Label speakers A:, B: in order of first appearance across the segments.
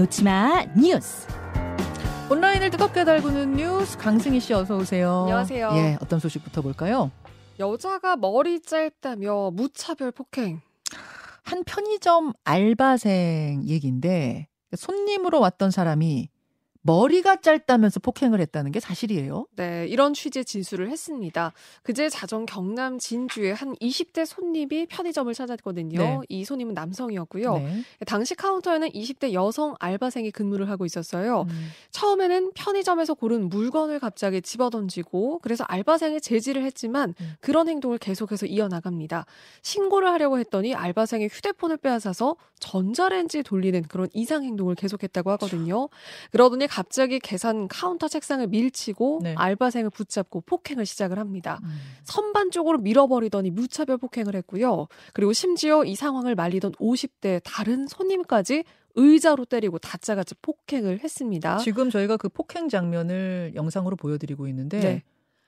A: 놓치마 뉴스.
B: 온라인을 뜨겁게 달구는 뉴스 강승희 씨 어서 오세요.
C: 안녕하세요.
B: 예, 어떤 소식부터 볼까요?
C: 여자가 머리 짧다며 무차별 폭행.
B: 한 편의점 알바생 얘기인데 손님으로 왔던 사람이 머리가 짧다면서 폭행을 했다는 게 사실이에요?
C: 네, 이런 취지의 진술을 했습니다. 그제 자정 경남 진주에 한 20대 손님이 편의점을 찾았거든요.
B: 네.
C: 이 손님은 남성이었고요.
B: 네.
C: 당시 카운터에는 20대 여성 알바생이 근무를 하고 있었어요.
B: 음.
C: 처음에는 편의점에서 고른 물건을 갑자기 집어던지고 그래서 알바생이 제지를 했지만
B: 음.
C: 그런 행동을 계속해서 이어나갑니다. 신고를 하려고 했더니 알바생이 휴대폰을 빼앗아서 전자레인지 돌리는 그런 이상 행동을 계속했다고 하거든요. 그러더니 갑자기 계산 카운터 책상을 밀치고
B: 네.
C: 알바생을 붙잡고 폭행을 시작을 합니다.
B: 음.
C: 선반 쪽으로 밀어버리더니 무차별 폭행을 했고요. 그리고 심지어 이 상황을 말리던 50대 다른 손님까지 의자로 때리고 다짜고짜 폭행을 했습니다.
B: 지금 저희가 그 폭행 장면을 영상으로 보여드리고 있는데
C: 네.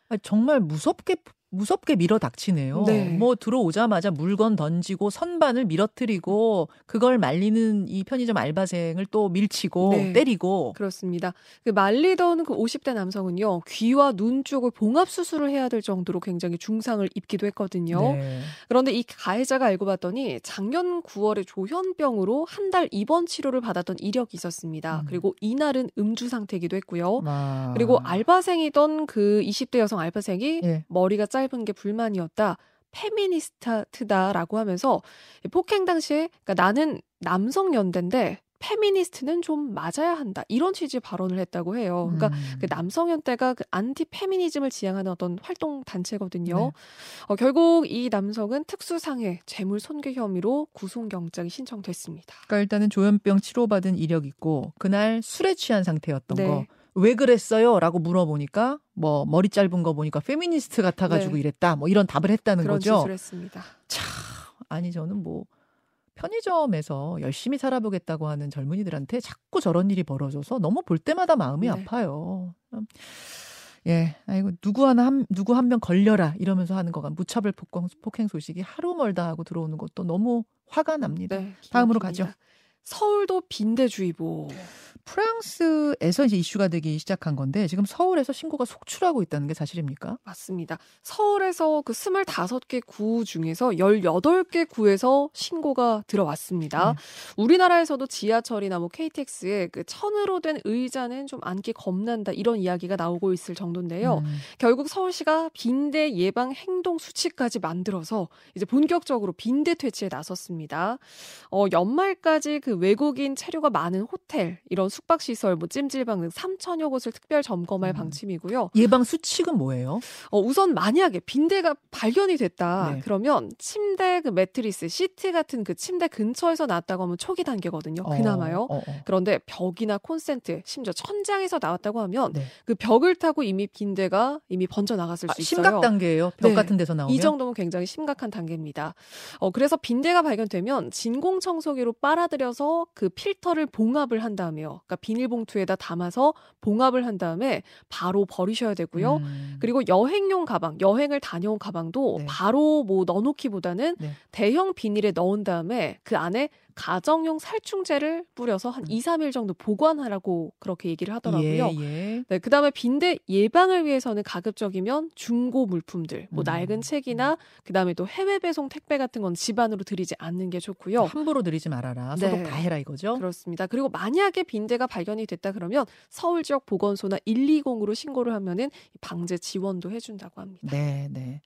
B: 아, 정말 무섭게 무섭게 밀어 닥치네요.
C: 네.
B: 뭐 들어오자마자 물건 던지고 선반을 밀어뜨리고 그걸 말리는 이 편의점 알바생을 또 밀치고
C: 네.
B: 때리고
C: 그렇습니다. 그 말리던 그 50대 남성은요, 귀와 눈 쪽을 봉합 수술을 해야 될 정도로 굉장히 중상을 입기도 했거든요.
B: 네.
C: 그런데 이 가해자가 알고 봤더니 작년 9월에 조현병으로 한 달 입원 치료를 받았던 이력이 있었습니다.
B: 음.
C: 그리고 이날은 음주 상태이기도 했고요.
B: 아.
C: 그리고 알바생이던 그 20대 여성 알바생이
B: 예.
C: 머리가 짧은 게 불만이었다. 페미니스트다라고 하면서 폭행 당시에 그러니까 나는 남성 연대인데 페미니스트는 좀 맞아야 한다 이런 취지의 발언을 했다고 해요. 그러니까
B: 음.
C: 그 남성 연대가 그 안티 페미니즘을 지향하는 어떤 활동 단체거든요.
B: 네.
C: 어, 결국 이 남성은 특수상해 재물 손괴 혐의로 구속 영장이 신청됐습니다.
B: 그러니까 일단은 조현병 치료받은 이력 있고 그날 술에 취한 상태였던
C: 네.
B: 거. 왜 그랬어요? 라고 물어보니까 뭐 머리 짧은 거 보니까 페미니스트 같아가지고
C: 네.
B: 이랬다. 뭐 이런 답을 했다는 거죠.
C: 했습니다.
B: 참 아니 저는 뭐 편의점에서 열심히 살아보겠다고 하는 젊은이들한테 자꾸 저런 일이 벌어져서 너무 볼 때마다 마음이
C: 네.
B: 아파요. 참, 예, 아이고 누구 하나 한 누구 한 명 걸려라 이러면서 하는 거가 무차별 폭행, 폭행 소식이 하루 멀다 하고 들어오는 것도 너무 화가 납니다.
C: 네,
B: 다음으로. 가죠.
C: 서울도 빈대주의보.
B: 프랑스에서 이제 이슈가 되기 시작한 건데 지금 서울에서 신고가 속출하고 있다는 게 사실입니까?
C: 맞습니다. 서울에서 그 25개 구 중에서 18개 구에서 신고가 들어왔습니다.
B: 네.
C: 우리나라에서도 지하철이나 뭐 KTX에 그 천으로 된 의자는 좀 앉기 겁난다 이런 이야기가 나오고 있을 정도인데요.
B: 음.
C: 결국 서울시가 빈대 예방 행동 수칙까지 만들어서 이제 본격적으로 빈대 퇴치에 나섰습니다. 어, 연말까지 그 외국인 체류가 많은 호텔, 이런 숙박시설, 뭐 찜질방 등 3천여 곳을 특별 점검할
B: 음.
C: 방침이고요.
B: 예방 수칙은 뭐예요?
C: 어, 우선 만약에 빈대가 발견이 됐다.
B: 네.
C: 그러면 침대 그 매트리스, 시트 같은 그 침대 근처에서 나왔다고 하면 초기 단계거든요. 그나마요.
B: 어, 어, 어.
C: 그런데 벽이나 콘센트, 심지어 천장에서 나왔다고 하면
B: 네.
C: 그 벽을 타고 이미 빈대가 이미 번져 나갔을
B: 아,
C: 수 있어요.
B: 심각 단계예요. 벽
C: 네.
B: 같은 데서 나오면
C: 이 정도면 굉장히 심각한 단계입니다. 어, 그래서 빈대가 발견되면 진공 청소기로 빨아들여서 그 필터를 봉합을 한 다음에요. 그러니까 비닐봉투에다 담아서 봉합을 한 다음에 바로 버리셔야 되고요.
B: 음.
C: 그리고 여행용 가방, 여행을 다녀온 가방도
B: 네.
C: 바로 뭐 넣어놓기보다는
B: 네.
C: 대형 비닐에 넣은 다음에 그 안에 가정용 살충제를 뿌려서 한
B: 음.
C: 2, 3일 정도 보관하라고 그렇게 얘기를 하더라고요.
B: 예, 예.
C: 네, 그다음에 빈대 예방을 위해서는 가급적이면 중고 물품들, 뭐
B: 음.
C: 낡은 책이나 그다음에 또 해외 배송 택배 같은 건 집안으로 들이지 않는 게 좋고요.
B: 함부로 들이지 말아라. 소독
C: 네.
B: 다 해라 이거죠.
C: 그렇습니다. 그리고 만약에 빈대가 발견이 됐다 그러면 서울 지역 보건소나 120으로 신고를 하면은 방제 지원도 해준다고 합니다.
B: 네, 네.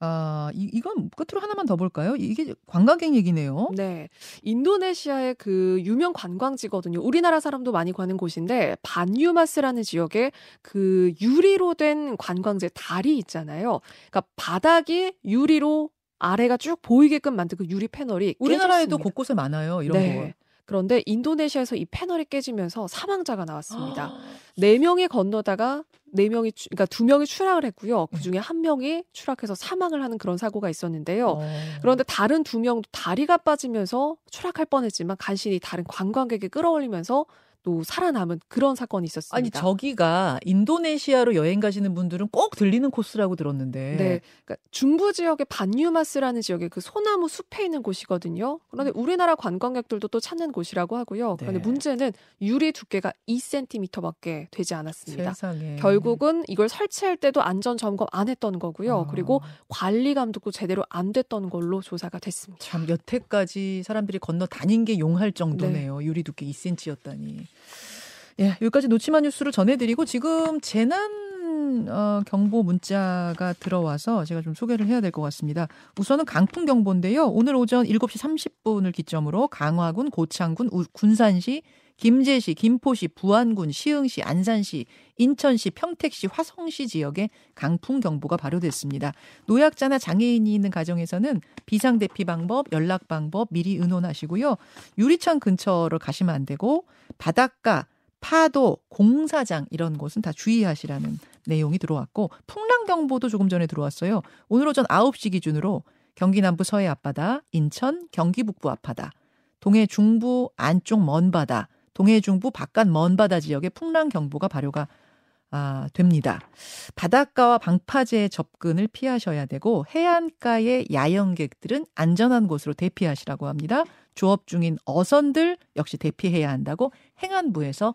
B: 아, 이, 이건 끝으로 하나만 더 볼까요? 이게 관광객 얘기네요.
C: 네. 인도네시아의 그 유명 관광지거든요. 우리나라 사람도 많이 가는 곳인데 반유마스라는 지역에 그 유리로 된 관광지 다리 있잖아요. 그러니까 바닥이 유리로 아래가 쭉 보이게끔 만든 그 유리 패널이
B: 우리나라에도
C: 깨졌습니다.
B: 곳곳에 많아요. 이런
C: 네.
B: 거.
C: 그런데 인도네시아에서 이 패널이 깨지면서 사망자가 나왔습니다.
B: 아.
C: 네 명이 건너다가 네 명이 추- 그러니까 두 명이 추락을 했고요.
B: 네.
C: 그 중에 한 명이 추락해서 사망을 하는 그런 사고가 있었는데요.
B: 어.
C: 그런데 다른 두 명도 다리가 빠지면서 추락할 뻔했지만 간신히 다른 관광객이 끌어올리면서 또 살아남은 그런 사건이 있었습니다.
B: 아니 저기가 인도네시아로 여행 가시는 분들은 꼭 들리는 코스라고 들었는데.
C: 네, 그러니까 중부 지역의 반유마스라는 지역의 그 소나무 숲에 있는 곳이거든요. 그런데 우리나라 관광객들도 또 찾는 곳이라고 하고요. 그런데
B: 네.
C: 문제는 유리 두께가 2cm밖에 되지 않았습니다.
B: 세상에.
C: 결국은 이걸 설치할 때도 안전 점검 안 했던 거고요.
B: 아.
C: 그리고 관리 감독도 제대로 안 됐던 걸로 조사가 됐습니다.
B: 참 여태까지 사람들이 건너 다닌 게 용할 정도네요. 유리 두께 2cm였다니. 예, 여기까지 놓치만 뉴스를 전해드리고 지금 재난 어, 경보 문자가 들어와서 제가 좀 소개를 해야 될 것 같습니다. 우선은 강풍 경보인데요. 오늘 오전 7시 30분을 기점으로 강화군, 고창군, 우- 군산시, 김제시, 김포시, 부안군, 시흥시, 안산시, 인천시, 평택시, 화성시 지역에 강풍 경보가 발효됐습니다. 노약자나 장애인이 있는 가정에서는 비상 대피 방법, 연락 방법 미리 의논하시고요. 유리창 근처를 가시면 안 되고 바닷가, 파도, 공사장 이런 곳은 다 주의하시라는 내용이 들어왔고 풍랑 경보도 조금 전에 들어왔어요. 오늘 오전 9시 기준으로 경기 남부 서해 앞바다, 인천, 경기 북부 앞바다, 동해 중부 안쪽 먼 바다, 동해 중부 바깥 먼 바다 지역에 풍랑 경보가 발효가 아, 됩니다. 바닷가와 방파제 접근을 피하셔야 되고 해안가의 야영객들은 안전한 곳으로 대피하시라고 합니다. 조업 중인 어선들 역시 대피해야 한다고 행안부에서